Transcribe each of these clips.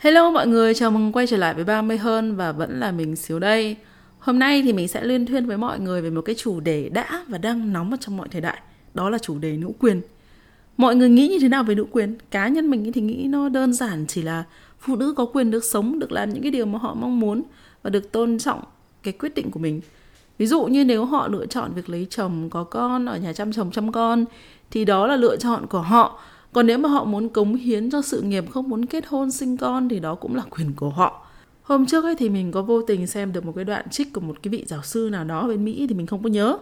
Hello mọi người, chào mừng quay trở lại với 30 hơn và vẫn là mình xíu đây. Hôm nay thì mình sẽ liên thuyên với mọi người về một cái chủ đề đã và đang nóng ở trong mọi thời đại. Đó là chủ đề nữ quyền. Mọi người nghĩ như thế nào về nữ quyền? Cá nhân mình thì nghĩ nó đơn giản chỉ là phụ nữ có quyền được sống, được làm những cái điều mà họ mong muốn và được tôn trọng cái quyết định của mình. Ví dụ như nếu họ lựa chọn việc lấy chồng, có con, ở nhà chăm chồng chăm con thì đó là lựa chọn của họ còn nếu mà họ muốn cống hiến cho sự nghiệp không muốn kết hôn sinh con thì đó cũng là quyền của họ hôm trước ấy thì mình có vô tình xem được một cái đoạn trích của một cái vị giáo sư nào đó bên Mỹ thì mình không có nhớ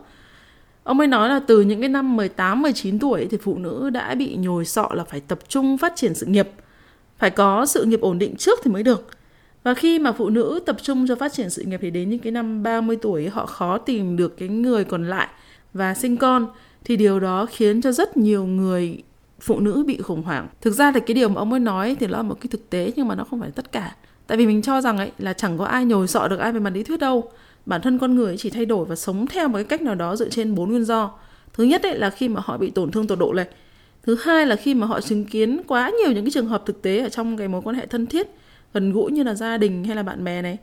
Ông ấy nói là từ những cái năm 18, 19 tuổi thì phụ nữ đã bị nhồi sọ là phải tập trung phát triển sự nghiệp. Phải có sự nghiệp ổn định trước thì mới được. Và khi mà phụ nữ tập trung cho phát triển sự nghiệp thì đến những cái năm 30 tuổi họ khó tìm được cái người còn lại và sinh con thì điều đó khiến cho rất nhiều người phụ nữ bị khủng hoảng. Thực ra thì cái điều mà ông ấy nói thì nó là một cái thực tế nhưng mà nó không phải tất cả. Tại vì mình cho rằng ấy là chẳng có ai nhồi sọ được ai về mặt lý thuyết đâu. Bản thân con người chỉ thay đổi và sống theo một cái cách nào đó dựa trên bốn nguyên do. Thứ nhất ấy là khi mà họ bị tổn thương tột độ này. Thứ hai là khi mà họ chứng kiến quá nhiều những cái trường hợp thực tế ở trong cái mối quan hệ thân thiết, gần gũi như là gia đình hay là bạn bè này.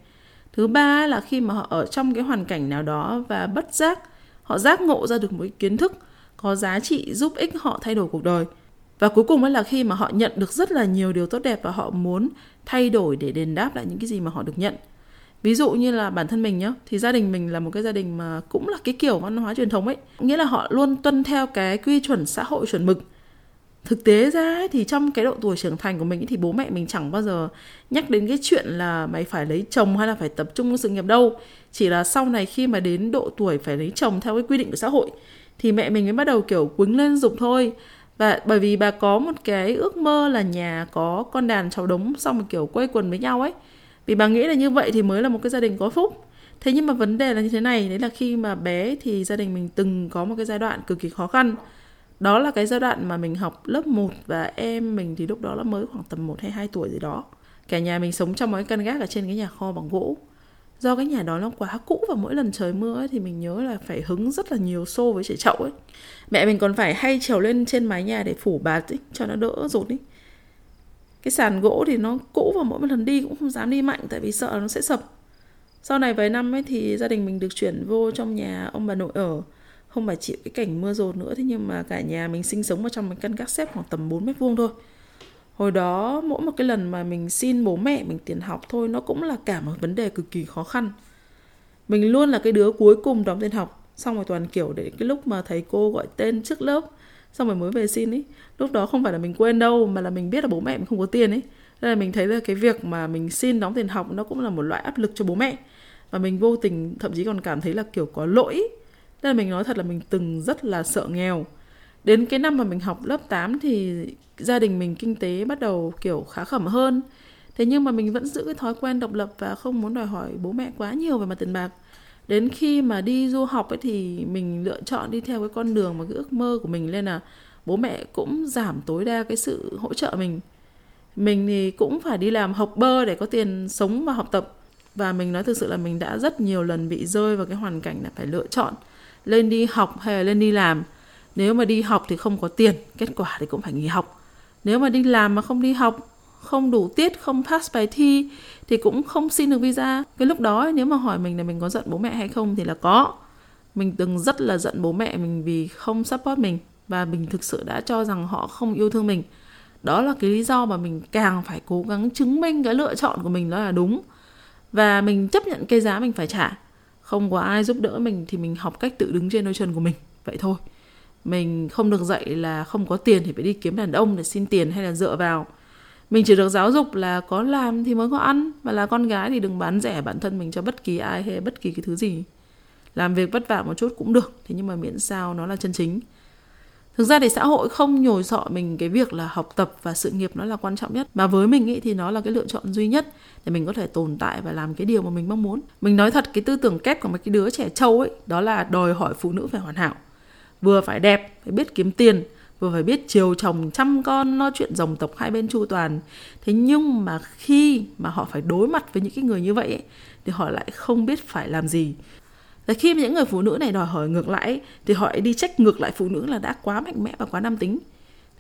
Thứ ba là khi mà họ ở trong cái hoàn cảnh nào đó và bất giác, họ giác ngộ ra được một cái kiến thức có giá trị giúp ích họ thay đổi cuộc đời và cuối cùng ấy là khi mà họ nhận được rất là nhiều điều tốt đẹp và họ muốn thay đổi để đền đáp lại những cái gì mà họ được nhận. Ví dụ như là bản thân mình nhá thì gia đình mình là một cái gia đình mà cũng là cái kiểu văn hóa truyền thống ấy. Nghĩa là họ luôn tuân theo cái quy chuẩn xã hội chuẩn mực. Thực tế ra ấy, thì trong cái độ tuổi trưởng thành của mình ấy, thì bố mẹ mình chẳng bao giờ nhắc đến cái chuyện là mày phải lấy chồng hay là phải tập trung vào sự nghiệp đâu. Chỉ là sau này khi mà đến độ tuổi phải lấy chồng theo cái quy định của xã hội thì mẹ mình mới bắt đầu kiểu quýnh lên dục thôi và bởi vì bà có một cái ước mơ là nhà có con đàn cháu đống xong rồi kiểu quây quần với nhau ấy. Vì bà nghĩ là như vậy thì mới là một cái gia đình có phúc. Thế nhưng mà vấn đề là như thế này, đấy là khi mà bé thì gia đình mình từng có một cái giai đoạn cực kỳ khó khăn. Đó là cái giai đoạn mà mình học lớp 1 và em mình thì lúc đó là mới khoảng tầm 1 hay 2 tuổi gì đó. Cả nhà mình sống trong một cái căn gác ở trên cái nhà kho bằng gỗ do cái nhà đó nó quá cũ và mỗi lần trời mưa ấy, thì mình nhớ là phải hứng rất là nhiều xô với trẻ chậu ấy. Mẹ mình còn phải hay trèo lên trên mái nhà để phủ bạt ấy, cho nó đỡ rột ấy. Cái sàn gỗ thì nó cũ và mỗi một lần đi cũng không dám đi mạnh tại vì sợ nó sẽ sập. Sau này vài năm ấy thì gia đình mình được chuyển vô trong nhà ông bà nội ở. Không phải chịu cái cảnh mưa rột nữa thế nhưng mà cả nhà mình sinh sống ở trong một căn gác xếp khoảng tầm 4 mét vuông thôi hồi đó, mỗi một cái lần mà mình xin bố mẹ mình tiền học thôi, nó cũng là cả một vấn đề cực kỳ khó khăn. Mình luôn là cái đứa cuối cùng đóng tiền học, xong rồi toàn kiểu để cái lúc mà thầy cô gọi tên trước lớp, xong rồi mới về xin ấy lúc đó không phải là mình quên đâu, mà là mình biết là bố mẹ mình không có tiền ấy nên là mình thấy là cái việc mà mình xin đóng tiền học nó cũng là một loại áp lực cho bố mẹ. Và mình vô tình thậm chí còn cảm thấy là kiểu có lỗi nên là mình nói thật là mình từng rất là sợ nghèo đến cái năm mà mình học lớp 8 thì gia đình mình kinh tế bắt đầu, kiểu, khá khẩm hơn. Thế nhưng mà mình vẫn giữ cái thói quen độc lập và không muốn đòi hỏi bố mẹ quá nhiều về mặt tiền bạc. Đến khi mà đi du học ấy thì mình lựa chọn đi theo cái con đường mà cái ước mơ của mình nên là bố mẹ cũng giảm tối đa cái sự hỗ trợ mình. Mình thì cũng phải đi làm học bơ để có tiền sống và học tập. Và mình nói thực sự là mình đã rất nhiều lần bị rơi vào cái hoàn cảnh là phải lựa chọn lên đi học hay là lên đi làm nếu mà đi học thì không có tiền, kết quả thì cũng phải nghỉ học. Nếu mà đi làm mà không đi học, không đủ tiết, không pass bài thi thì cũng không xin được visa. Cái lúc đó nếu mà hỏi mình là mình có giận bố mẹ hay không thì là có. Mình từng rất là giận bố mẹ mình vì không support mình và mình thực sự đã cho rằng họ không yêu thương mình. Đó là cái lý do mà mình càng phải cố gắng chứng minh cái lựa chọn của mình đó là đúng. Và mình chấp nhận cái giá mình phải trả. Không có ai giúp đỡ mình thì mình học cách tự đứng trên đôi chân của mình. Vậy thôi mình không được dạy là không có tiền thì phải đi kiếm đàn ông để xin tiền hay là dựa vào. Mình chỉ được giáo dục là có làm thì mới có ăn và là con gái thì đừng bán rẻ bản thân mình cho bất kỳ ai hay bất kỳ cái thứ gì. Làm việc vất vả một chút cũng được thế nhưng mà miễn sao nó là chân chính. Thực ra thì xã hội không nhồi sọ mình cái việc là học tập và sự nghiệp nó là quan trọng nhất. Mà với mình ý, thì nó là cái lựa chọn duy nhất để mình có thể tồn tại và làm cái điều mà mình mong muốn. Mình nói thật cái tư tưởng kép của mấy cái đứa trẻ trâu ấy đó là đòi hỏi phụ nữ phải hoàn hảo vừa phải đẹp phải biết kiếm tiền vừa phải biết chiều chồng chăm con lo chuyện dòng tộc hai bên chu toàn. Thế nhưng mà khi mà họ phải đối mặt với những cái người như vậy ấy, thì họ lại không biết phải làm gì. Và khi những người phụ nữ này đòi hỏi ngược lại thì họ đi trách ngược lại phụ nữ là đã quá mạnh mẽ và quá nam tính.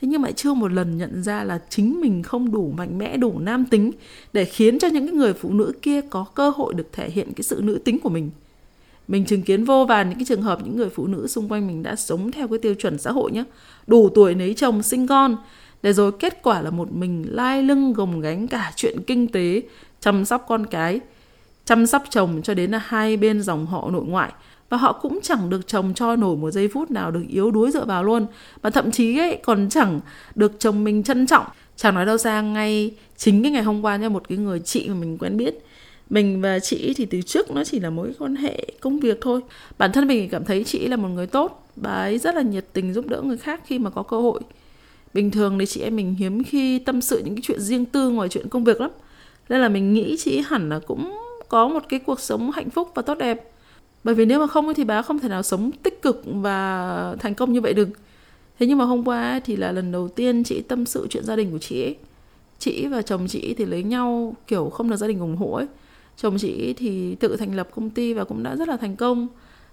Thế nhưng mà chưa một lần nhận ra là chính mình không đủ mạnh mẽ đủ nam tính để khiến cho những cái người phụ nữ kia có cơ hội được thể hiện cái sự nữ tính của mình mình chứng kiến vô vàn những cái trường hợp những người phụ nữ xung quanh mình đã sống theo cái tiêu chuẩn xã hội nhé đủ tuổi lấy chồng, sinh con. Để rồi kết quả là một mình lai lưng, gồng gánh cả chuyện kinh tế, chăm sóc con cái, chăm sóc chồng cho đến là hai bên dòng họ nội ngoại. Và họ cũng chẳng được chồng cho nổi một giây phút nào, được yếu đuối dựa vào luôn. Và thậm chí ấy, còn chẳng được chồng mình trân trọng. Chẳng nói đâu ra ngay chính cái ngày hôm qua nha một cái người chị mà mình quen biết mình và chị thì từ trước nó chỉ là mối quan hệ công việc thôi. Bản thân mình cảm thấy chị là một người tốt, bà ấy rất là nhiệt tình giúp đỡ người khác khi mà có cơ hội. Bình thường thì chị em mình hiếm khi tâm sự những cái chuyện riêng tư ngoài chuyện công việc lắm. Nên là mình nghĩ chị hẳn là cũng có một cái cuộc sống hạnh phúc và tốt đẹp. Bởi vì nếu mà không thì bà không thể nào sống tích cực và thành công như vậy được. Thế nhưng mà hôm qua thì là lần đầu tiên chị tâm sự chuyện gia đình của chị ấy. Chị và chồng chị thì lấy nhau kiểu không được gia đình ủng hộ ấy chồng chị thì tự thành lập công ty và cũng đã rất là thành công.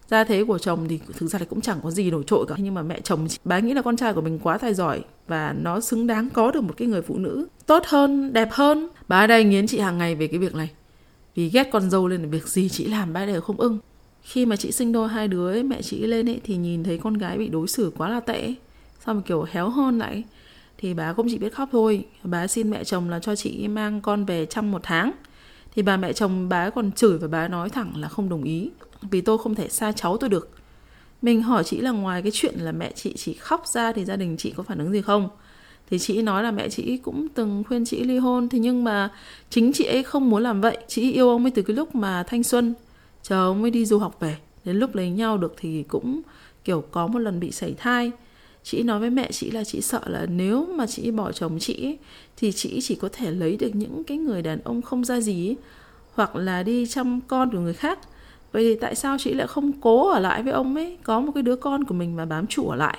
Gia thế của chồng thì thực ra là cũng chẳng có gì nổi trội cả. Nhưng mà mẹ chồng chị, bà nghĩ là con trai của mình quá tài giỏi và nó xứng đáng có được một cái người phụ nữ tốt hơn đẹp hơn. Bà ở đây nghiến chị hàng ngày về cái việc này. Vì ghét con dâu lên là việc gì chị làm bà đều không ưng. Khi mà chị sinh đôi hai đứa ấy, mẹ chị lên ấy thì nhìn thấy con gái bị đối xử quá là tệ xong rồi kiểu héo hơn lại. Thì bà cũng chỉ biết khóc thôi. Bà xin mẹ chồng là cho chị mang con về chăm một tháng thì bà mẹ chồng bà còn chửi và bà nói thẳng là không đồng ý. Vì tôi không thể xa cháu tôi được. Mình hỏi chị là ngoài cái chuyện là mẹ chị chỉ khóc ra thì gia đình chị có phản ứng gì không? Thì chị nói là mẹ chị cũng từng khuyên chị ly hôn, thế nhưng mà chính chị ấy không muốn làm vậy. Chị yêu ông ấy từ cái lúc mà thanh xuân, chờ ông ấy đi du học về. Đến lúc lấy nhau được thì cũng, kiểu, có một lần bị sảy thai chị nói với mẹ chị là chị sợ là nếu mà chị bỏ chồng chị ấy, thì chị chỉ có thể lấy được những cái người đàn ông không ra gì ấy, hoặc là đi chăm con của người khác. Vậy thì tại sao chị lại không cố ở lại với ông ấy? Có một cái đứa con của mình mà bám trụ ở lại.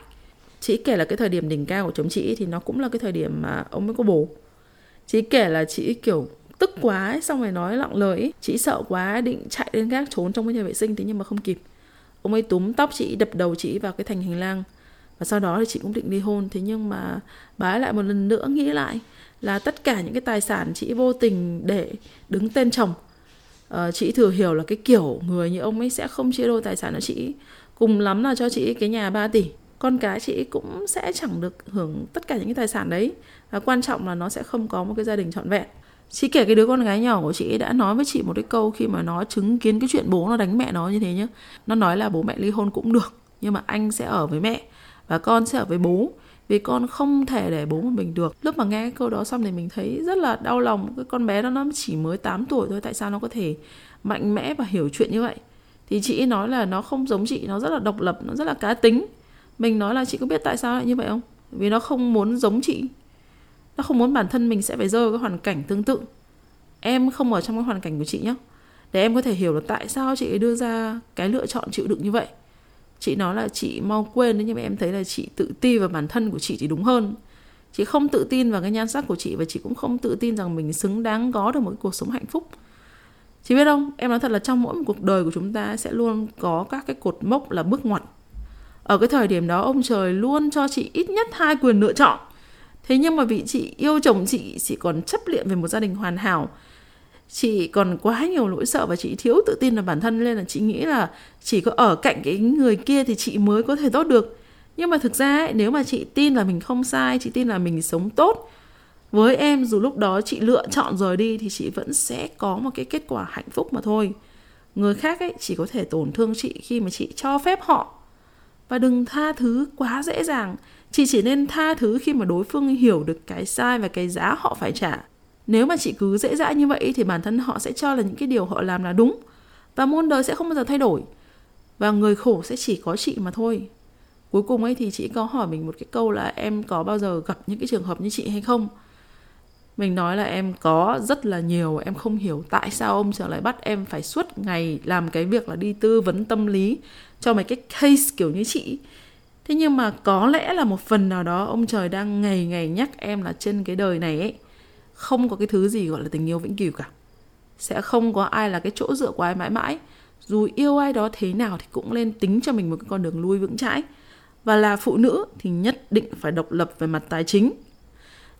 Chị kể là cái thời điểm đỉnh cao của chồng chị thì nó cũng là cái thời điểm mà ông ấy có bố chị kể là chị kiểu tức quá ấy, xong rồi nói lặng lời ấy. chị sợ quá định chạy lên gác trốn trong cái nhà vệ sinh thế nhưng mà không kịp. Ông ấy túm tóc chị đập đầu chị vào cái thành hành lang và sau đó thì chị cũng định ly hôn. Thế nhưng mà bà ấy lại một lần nữa nghĩ lại là tất cả những cái tài sản chị vô tình để đứng tên chồng uh, chị thừa hiểu là cái kiểu người như ông ấy sẽ không chia đôi tài sản cho chị. Cùng lắm là cho chị cái nhà 3 tỷ. Con cái chị cũng sẽ chẳng được hưởng tất cả những cái tài sản đấy. Và quan trọng là nó sẽ không có một cái gia đình trọn vẹn. Chị kể cái đứa con gái nhỏ của chị đã nói với chị một cái câu khi mà nó chứng kiến cái chuyện bố nó đánh mẹ nó như thế nhá. Nó nói là bố mẹ ly hôn cũng được nhưng mà anh sẽ ở với mẹ và con sẽ ở với bố. Vì con không thể để bố một mình được. Lúc mà nghe cái câu đó xong thì mình thấy rất là đau lòng. Cái con bé đó nó chỉ mới 8 tuổi thôi, tại sao nó có thể mạnh mẽ và hiểu chuyện như vậy? Thì chị nói là nó không giống chị, nó rất là độc lập, nó rất là cá tính. Mình nói là chị có biết tại sao lại như vậy không? Vì nó không muốn giống chị. Nó không muốn bản thân mình sẽ phải rơi vào cái hoàn cảnh tương tự. Em không ở trong cái hoàn cảnh của chị nhé để em có thể hiểu được tại sao chị ấy đưa ra cái lựa chọn chịu đựng như vậy chị nói là chị mau quên nhưng mà em thấy là chị tự ti vào bản thân của chị thì đúng hơn. Chị không tự tin vào cái nhan sắc của chị và chị cũng không tự tin rằng mình xứng đáng có được một cái cuộc sống hạnh phúc. Chị biết không? Em nói thật là trong mỗi một cuộc đời của chúng ta sẽ luôn có các cái cột mốc là bước ngoặt. Ở cái thời điểm đó, ông trời luôn cho chị ít nhất hai quyền lựa chọn. Thế nhưng mà vì chị yêu chồng chị chỉ còn chấp liệm về một gia đình hoàn hảo chị còn quá nhiều nỗi sợ và chị thiếu tự tin vào bản thân nên là chị nghĩ là chỉ có ở cạnh cái người kia thì chị mới có thể tốt được. Nhưng mà thực ra ấy, nếu mà chị tin là mình không sai chị tin là mình sống tốt với em dù lúc đó chị lựa chọn rời đi thì chị vẫn sẽ có một cái kết quả hạnh phúc mà thôi. Người khác ấy chỉ có thể tổn thương chị khi mà chị cho phép họ. Và đừng tha thứ quá dễ dàng. Chị chỉ nên tha thứ khi mà đối phương hiểu được cái sai và cái giá họ phải trả nếu mà chị cứ dễ dãi như vậy thì bản thân họ sẽ cho là những cái điều họ làm là đúng. Và môn đời sẽ không bao giờ thay đổi. Và người khổ sẽ chỉ có chị mà thôi. Cuối cùng ấy thì chị có hỏi mình một cái câu là em có bao giờ gặp những cái trường hợp như chị hay không? Mình nói là em có rất là nhiều, em không hiểu tại sao ông trời lại bắt em phải suốt ngày làm cái việc là đi tư vấn tâm lý cho mấy cái case kiểu như chị. Thế nhưng mà có lẽ là một phần nào đó ông trời đang ngày ngày nhắc em là trên cái đời này ấy không có cái thứ gì gọi là tình yêu vĩnh cửu cả. Sẽ không có ai là cái chỗ dựa của ai mãi mãi. Dù yêu ai đó thế nào thì cũng nên tính cho mình một cái con đường lui vững chãi. Và là phụ nữ thì nhất định phải độc lập về mặt tài chính.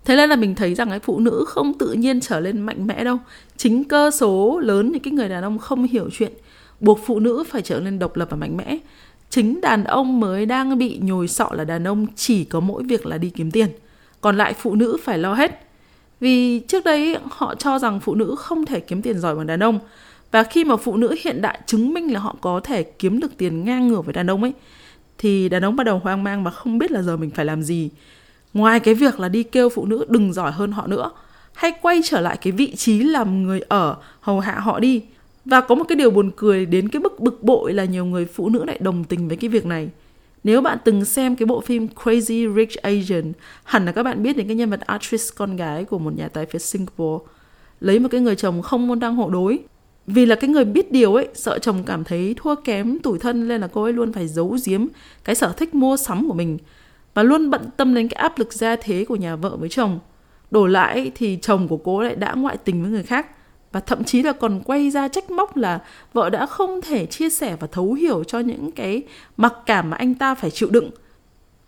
Thế nên là mình thấy rằng cái phụ nữ không tự nhiên trở lên mạnh mẽ đâu. Chính cơ số lớn những cái người đàn ông không hiểu chuyện, buộc phụ nữ phải trở nên độc lập và mạnh mẽ. Chính đàn ông mới đang bị nhồi sọ là đàn ông chỉ có mỗi việc là đi kiếm tiền. Còn lại phụ nữ phải lo hết vì trước đây họ cho rằng phụ nữ không thể kiếm tiền giỏi bằng đàn ông. Và khi mà phụ nữ hiện đại chứng minh là họ có thể kiếm được tiền ngang ngửa với đàn ông ấy, thì đàn ông bắt đầu hoang mang và không biết là giờ mình phải làm gì. Ngoài cái việc là đi kêu phụ nữ đừng giỏi hơn họ nữa, hay quay trở lại cái vị trí làm người ở, hầu hạ họ đi. Và có một cái điều buồn cười đến cái mức bực bội là nhiều người phụ nữ lại đồng tình với cái việc này nếu bạn từng xem cái bộ phim Crazy Rich Asian, hẳn là các bạn biết đến cái nhân vật actress con gái của một nhà tài phiệt Singapore. Lấy một cái người chồng không môn đăng hộ đối. Vì là cái người biết điều ấy sợ chồng cảm thấy thua kém tủi thân nên là cô ấy luôn phải giấu giếm cái sở thích mua sắm của mình và luôn bận tâm đến cái áp lực gia thế của nhà vợ với chồng. Đổi lại thì chồng của cô lại đã ngoại tình với người khác và thậm chí là còn quay ra trách móc là vợ đã không thể chia sẻ và thấu hiểu cho những cái mặc cảm mà anh ta phải chịu đựng.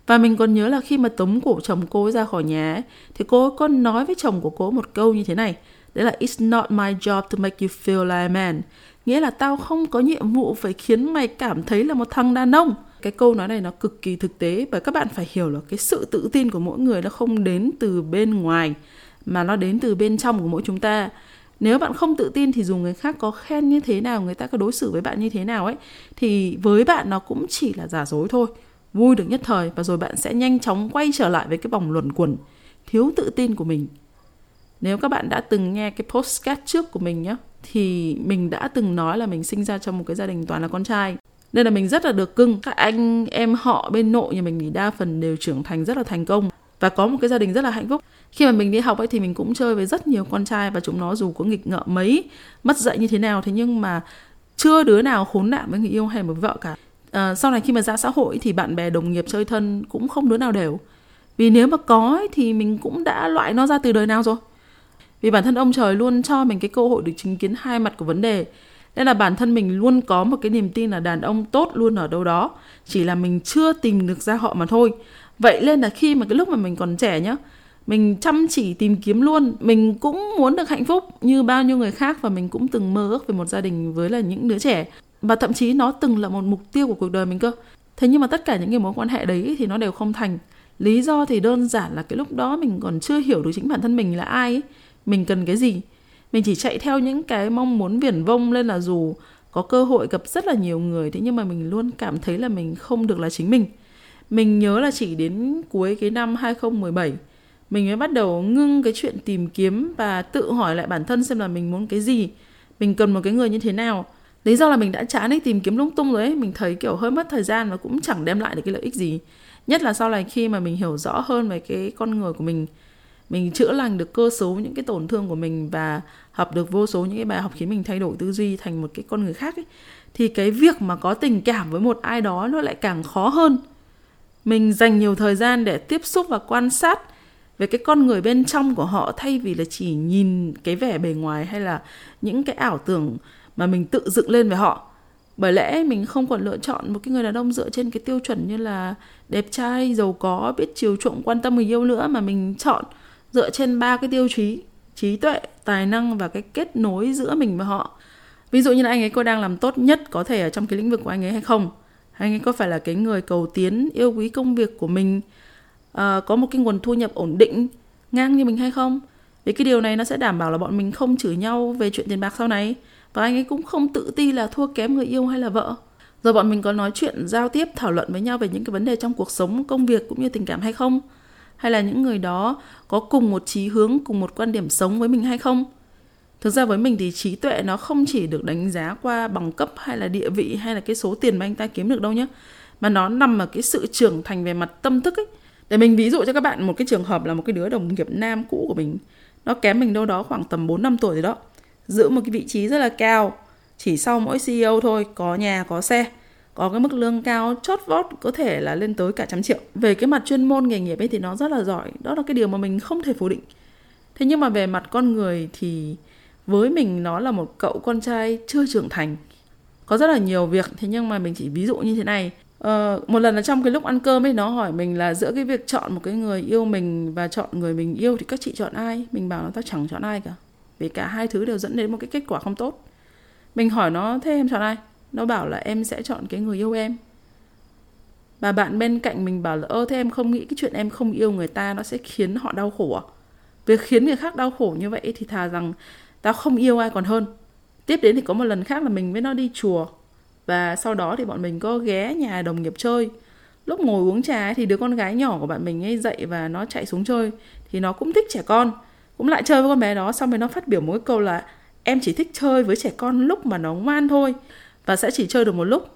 Và mình còn nhớ là khi mà tống cổ chồng cô ra khỏi nhà ấy, thì cô còn nói với chồng của cô một câu như thế này đấy là it's not my job to make you feel like a man. Nghĩa là tao không có nhiệm vụ phải khiến mày cảm thấy là một thằng đàn ông. Cái câu nói này nó cực kỳ thực tế và các bạn phải hiểu là cái sự tự tin của mỗi người nó không đến từ bên ngoài mà nó đến từ bên trong của mỗi chúng ta nếu bạn không tự tin thì dù người khác có khen như thế nào, người ta có đối xử với bạn như thế nào ấy, thì với bạn nó cũng chỉ là giả dối thôi. Vui được nhất thời và rồi bạn sẽ nhanh chóng quay trở lại với cái vòng luẩn quẩn, thiếu tự tin của mình. Nếu các bạn đã từng nghe cái postcard trước của mình nhé thì mình đã từng nói là mình sinh ra trong một cái gia đình toàn là con trai. Nên là mình rất là được cưng. Các anh em họ bên nội nhà mình thì đa phần đều trưởng thành rất là thành công và có một cái gia đình rất là hạnh phúc khi mà mình đi học ấy thì mình cũng chơi với rất nhiều con trai và chúng nó dù có nghịch ngợm mấy mất dạy như thế nào thế nhưng mà chưa đứa nào khốn nạn với người yêu hay với vợ cả. À, sau này khi mà ra xã hội thì bạn bè đồng nghiệp chơi thân cũng không đứa nào đều. Vì nếu mà có ấy, thì mình cũng đã loại nó ra từ đời nào rồi? Vì bản thân ông trời luôn cho mình cái cơ hội được chứng kiến hai mặt của vấn đề. Nên là bản thân mình luôn có một cái niềm tin là đàn ông tốt luôn ở đâu đó chỉ là mình chưa tìm được ra họ mà thôi. Vậy nên là khi mà cái lúc mà mình còn trẻ nhá mình chăm chỉ tìm kiếm luôn. Mình cũng muốn được hạnh phúc như bao nhiêu người khác và mình cũng từng mơ ước về một gia đình với là những đứa trẻ. Và thậm chí nó từng là một mục tiêu của cuộc đời mình cơ. Thế nhưng mà tất cả những cái mối quan hệ đấy thì nó đều không thành. Lý do thì đơn giản là cái lúc đó mình còn chưa hiểu được chính bản thân mình là ai ấy. mình cần cái gì? Mình chỉ chạy theo những cái mong muốn viển vông lên là dù có cơ hội gặp rất là nhiều người, thế nhưng mà mình luôn cảm thấy là mình không được là chính mình. Mình nhớ là chỉ đến cuối cái năm 2017 mình mới bắt đầu ngưng cái chuyện tìm kiếm và tự hỏi lại bản thân xem là mình muốn cái gì. Mình cần một cái người như thế nào. Lý do là mình đã chán ấy tìm kiếm lung tung rồi ấy. Mình thấy kiểu hơi mất thời gian và cũng chẳng đem lại được cái lợi ích gì. Nhất là sau này khi mà mình hiểu rõ hơn về cái con người của mình mình chữa lành được cơ số những cái tổn thương của mình và học được vô số những cái bài học khiến mình thay đổi tư duy thành một cái con người khác ấy, thì cái việc mà có tình cảm với một ai đó nó lại càng khó hơn. Mình dành nhiều thời gian để tiếp xúc và quan sát về cái con người bên trong của họ, thay vì là chỉ nhìn cái vẻ bề ngoài hay là những cái ảo tưởng mà mình tự dựng lên về họ. Bởi lẽ mình không còn lựa chọn một cái người đàn ông dựa trên cái tiêu chuẩn như là đẹp trai, giàu có, biết chiều chuộng, quan tâm người yêu nữa, mà mình chọn dựa trên ba cái tiêu chí, trí tuệ, tài năng và cái kết nối giữa mình và họ. Ví dụ như là anh ấy có đang làm tốt nhất có thể ở trong cái lĩnh vực của anh ấy hay không? Anh ấy có phải là cái người cầu tiến, yêu quý công việc của mình uh, có một cái nguồn thu nhập ổn định ngang như mình hay không? Vì cái điều này nó sẽ đảm bảo là bọn mình không chửi nhau về chuyện tiền bạc sau này. Và anh ấy cũng không tự ti là thua kém người yêu hay là vợ. Rồi bọn mình có nói chuyện giao tiếp thảo luận với nhau về những cái vấn đề trong cuộc sống công việc cũng như tình cảm hay không? Hay là những người đó có cùng một chí hướng cùng một quan điểm sống với mình hay không? Thực ra với mình thì trí tuệ nó không chỉ được đánh giá qua bằng cấp hay là địa vị hay là cái số tiền mà anh ta kiếm được đâu nhé mà nó nằm ở cái sự trưởng thành về mặt tâm thức ấy để mình ví dụ cho các bạn một cái trường hợp là một cái đứa đồng nghiệp nam cũ của mình, nó kém mình đâu đó khoảng tầm 4 năm tuổi rồi đó, giữ một cái vị trí rất là cao, chỉ sau mỗi CEO thôi, có nhà, có xe, có cái mức lương cao, chót vót có thể là lên tới cả trăm triệu. Về cái mặt chuyên môn nghề nghiệp ấy thì nó rất là giỏi, đó là cái điều mà mình không thể phủ định. Thế nhưng mà về mặt con người thì với mình nó là một cậu con trai chưa trưởng thành, có rất là nhiều việc, thế nhưng mà mình chỉ ví dụ như thế này uh, một lần là trong cái lúc ăn cơm ấy nó hỏi mình là giữa cái việc chọn một cái người yêu mình và chọn người mình yêu thì các chị chọn ai? Mình bảo nó tao chẳng chọn ai cả. Vì cả hai thứ đều dẫn đến một cái kết quả không tốt. Mình hỏi nó thế em chọn ai? Nó bảo là em sẽ chọn cái người yêu em. Và bạn bên cạnh mình bảo là ơ thế em không nghĩ cái chuyện em không yêu người ta nó sẽ khiến họ đau khổ à? Việc khiến người khác đau khổ như vậy thì thà rằng tao không yêu ai còn hơn. Tiếp đến thì có một lần khác là mình với nó đi chùa và sau đó thì bọn mình có ghé nhà đồng nghiệp chơi. Lúc ngồi uống trà thì đứa con gái nhỏ của bạn mình ấy dậy và nó chạy xuống chơi. Thì nó cũng thích trẻ con, cũng lại chơi với con bé đó. Xong rồi nó phát biểu một cái câu là, em chỉ thích chơi với trẻ con lúc mà nó ngoan thôi và sẽ chỉ chơi được một lúc.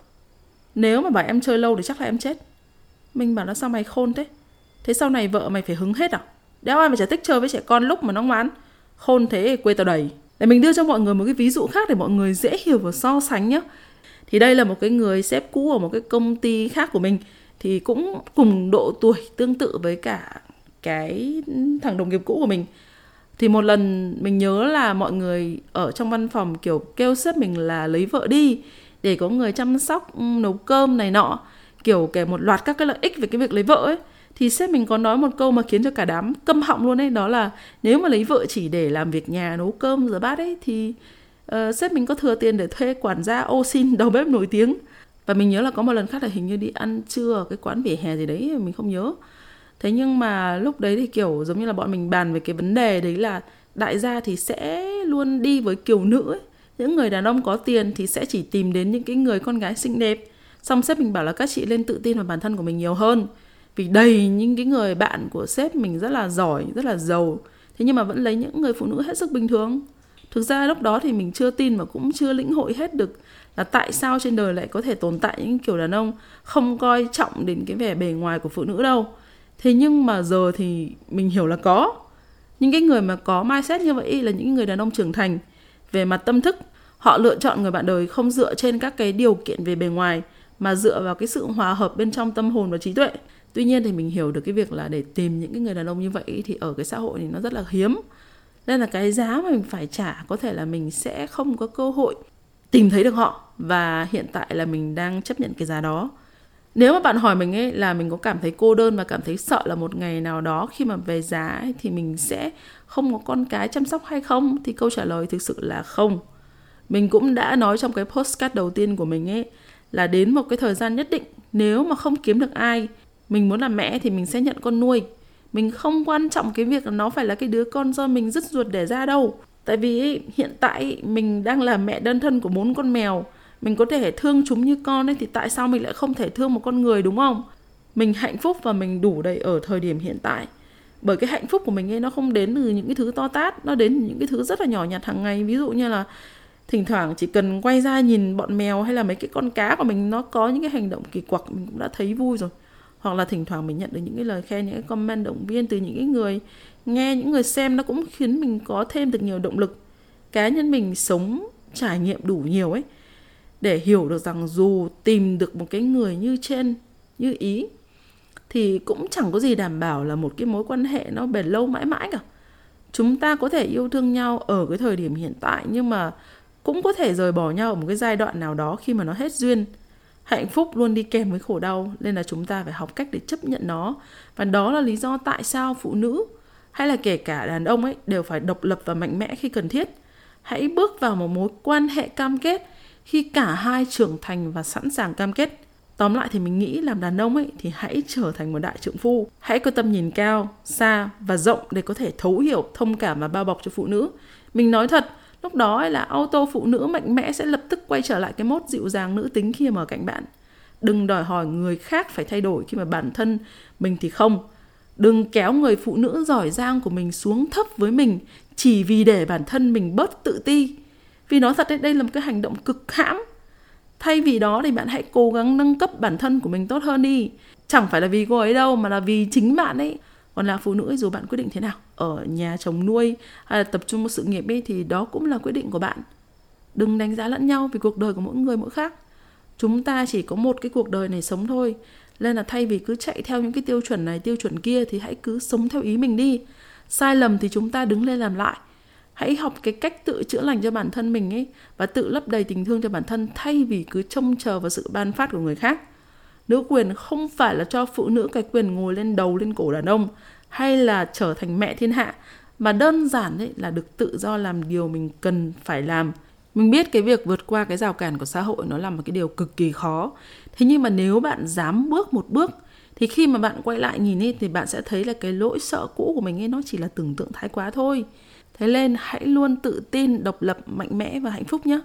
Nếu mà bảo em chơi lâu thì chắc là em chết. Mình bảo nó sao mày khôn thế? Thế sau này vợ mày phải hứng hết à? Đéo ai mà chả thích chơi với trẻ con lúc mà nó ngoan? Khôn thế quê tao đầy. Để mình đưa cho mọi người một cái ví dụ khác để mọi người dễ hiểu và so sánh nhé thì đây là một cái người sếp cũ ở một cái công ty khác của mình. Thì cũng cùng độ tuổi tương tự với cả cái thằng đồng nghiệp cũ của mình. Thì một lần mình nhớ là mọi người ở trong văn phòng kiểu kêu sếp mình là lấy vợ đi, để có người chăm sóc ừ, nấu cơm này nọ, kiểu kể một loạt các cái lợi ích về cái việc lấy vợ ấy. Thì sếp mình có nói một câu mà khiến cho cả đám câm họng luôn ấy, đó là nếu mà lấy vợ chỉ để làm việc nhà nấu cơm rửa bát ấy, thì uh, sếp mình có thừa tiền để thuê quản gia ô xin đầu bếp nổi tiếng. Và mình nhớ là có một lần khác là hình như đi ăn trưa ở cái quán vỉa hè gì đấy mình không nhớ. Thế nhưng mà lúc đấy thì kiểu giống như là bọn mình bàn về cái vấn đề đấy là đại gia thì sẽ luôn đi với kiểu nữ ấy. Những người đàn ông có tiền thì sẽ chỉ tìm đến những cái người con gái xinh đẹp. Xong sếp mình bảo là các chị lên tự tin vào bản thân của mình nhiều hơn. Vì đầy những cái người bạn của sếp mình rất là giỏi rất là giàu. Thế nhưng mà vẫn lấy những người phụ nữ hết sức bình thường thực ra lúc đó thì mình chưa tin và cũng chưa lĩnh hội hết được là tại sao trên đời lại có thể tồn tại những kiểu đàn ông không coi trọng đến cái vẻ bề ngoài của phụ nữ đâu. Thế nhưng mà giờ thì mình hiểu là có. Những cái người mà có mindset như vậy là những người đàn ông trưởng thành, về mặt tâm thức, họ lựa chọn người bạn đời không dựa trên các cái điều kiện về bề ngoài, mà dựa vào cái sự hòa hợp bên trong tâm hồn và trí tuệ. Tuy nhiên thì mình hiểu được cái việc là để tìm những cái người đàn ông như vậy thì ở cái xã hội thì nó rất là hiếm nên là cái giá mà mình phải trả có thể là mình sẽ không có cơ hội tìm thấy được họ. Và hiện tại là mình đang chấp nhận cái giá đó. Nếu mà bạn hỏi mình ấy là mình có cảm thấy cô đơn và cảm thấy sợ là một ngày nào đó khi mà về giá ấy, thì mình sẽ không có con cái chăm sóc hay không? Thì câu trả lời thực sự là không. Mình cũng đã nói trong cái postcard đầu tiên của mình ấy là đến một cái thời gian nhất định nếu mà không kiếm được ai mình muốn làm mẹ thì mình sẽ nhận con nuôi mình không quan trọng cái việc là nó phải là cái đứa con do mình dứt ruột để ra đâu. Tại vì hiện tại mình đang là mẹ đơn thân của bốn con mèo. Mình có thể thương chúng như con ấy, thì tại sao mình lại không thể thương một con người, đúng không? Mình hạnh phúc và mình đủ đầy ở thời điểm hiện tại. Bởi cái hạnh phúc của mình ấy, nó không đến từ những cái thứ to tát, nó đến từ những cái thứ rất là nhỏ nhặt hàng ngày. Ví dụ như là thỉnh thoảng chỉ cần quay ra nhìn bọn mèo hay là mấy cái con cá của mình, nó có những cái hành động kỳ quặc, mình cũng đã thấy vui rồi hoặc là thỉnh thoảng mình nhận được những cái lời khen, những cái comment, động viên từ những cái người nghe, những người xem nó cũng khiến mình có thêm được nhiều động lực. Cá nhân mình sống, trải nghiệm đủ nhiều ấy, để hiểu được rằng dù tìm được một cái người như trên, như ý, thì cũng chẳng có gì đảm bảo là một cái mối quan hệ nó bền lâu mãi mãi cả. Chúng ta có thể yêu thương nhau ở cái thời điểm hiện tại, nhưng mà cũng có thể rời bỏ nhau ở một cái giai đoạn nào đó khi mà nó hết duyên hạnh phúc luôn đi kèm với khổ đau, nên là chúng ta phải học cách để chấp nhận nó. Và đó là lý do tại sao phụ nữ, hay là kể cả đàn ông ấy, đều phải độc lập và mạnh mẽ khi cần thiết. Hãy bước vào một mối quan hệ cam kết khi cả hai trưởng thành và sẵn sàng cam kết. Tóm lại thì mình nghĩ làm đàn ông ấy thì hãy trở thành một đại trượng phu. Hãy có tầm nhìn cao, xa và rộng để có thể thấu hiểu, thông cảm và bao bọc cho phụ nữ. Mình nói thật lúc đó ấy là auto phụ nữ mạnh mẽ sẽ lập tức quay trở lại cái mốt dịu dàng nữ tính khi mà ở cạnh bạn. Đừng đòi hỏi người khác phải thay đổi khi mà bản thân mình thì không. Đừng kéo người phụ nữ giỏi giang của mình xuống thấp với mình chỉ vì để bản thân mình bớt tự ti. Vì nói thật đấy đây là một cái hành động cực hãm. Thay vì đó thì bạn hãy cố gắng nâng cấp bản thân của mình tốt hơn đi. Chẳng phải là vì cô ấy đâu mà là vì chính bạn ấy. Còn là phụ nữ dù bạn quyết định thế nào? Ở nhà chồng nuôi hay là tập trung vào sự nghiệp ấy thì đó cũng là quyết định của bạn. Đừng đánh giá lẫn nhau vì cuộc đời của mỗi người mỗi khác. Chúng ta chỉ có một cái cuộc đời này sống thôi. Nên là thay vì cứ chạy theo những cái tiêu chuẩn này, tiêu chuẩn kia thì hãy cứ sống theo ý mình đi. Sai lầm thì chúng ta đứng lên làm lại. Hãy học cái cách tự chữa lành cho bản thân mình ấy và tự lấp đầy tình thương cho bản thân thay vì cứ trông chờ vào sự ban phát của người khác. Nữ quyền không phải là cho phụ nữ cái quyền ngồi lên đầu lên cổ đàn ông hay là trở thành mẹ thiên hạ. Mà đơn giản đấy là được tự do làm điều mình cần phải làm. Mình biết cái việc vượt qua cái rào cản của xã hội nó là một cái điều cực kỳ khó. Thế nhưng mà nếu bạn dám bước một bước, thì khi mà bạn quay lại nhìn đi thì bạn sẽ thấy là cái lỗi sợ cũ của mình ấy, nó chỉ là tưởng tượng thái quá thôi. Thế nên hãy luôn tự tin, độc lập, mạnh mẽ và hạnh phúc nhé.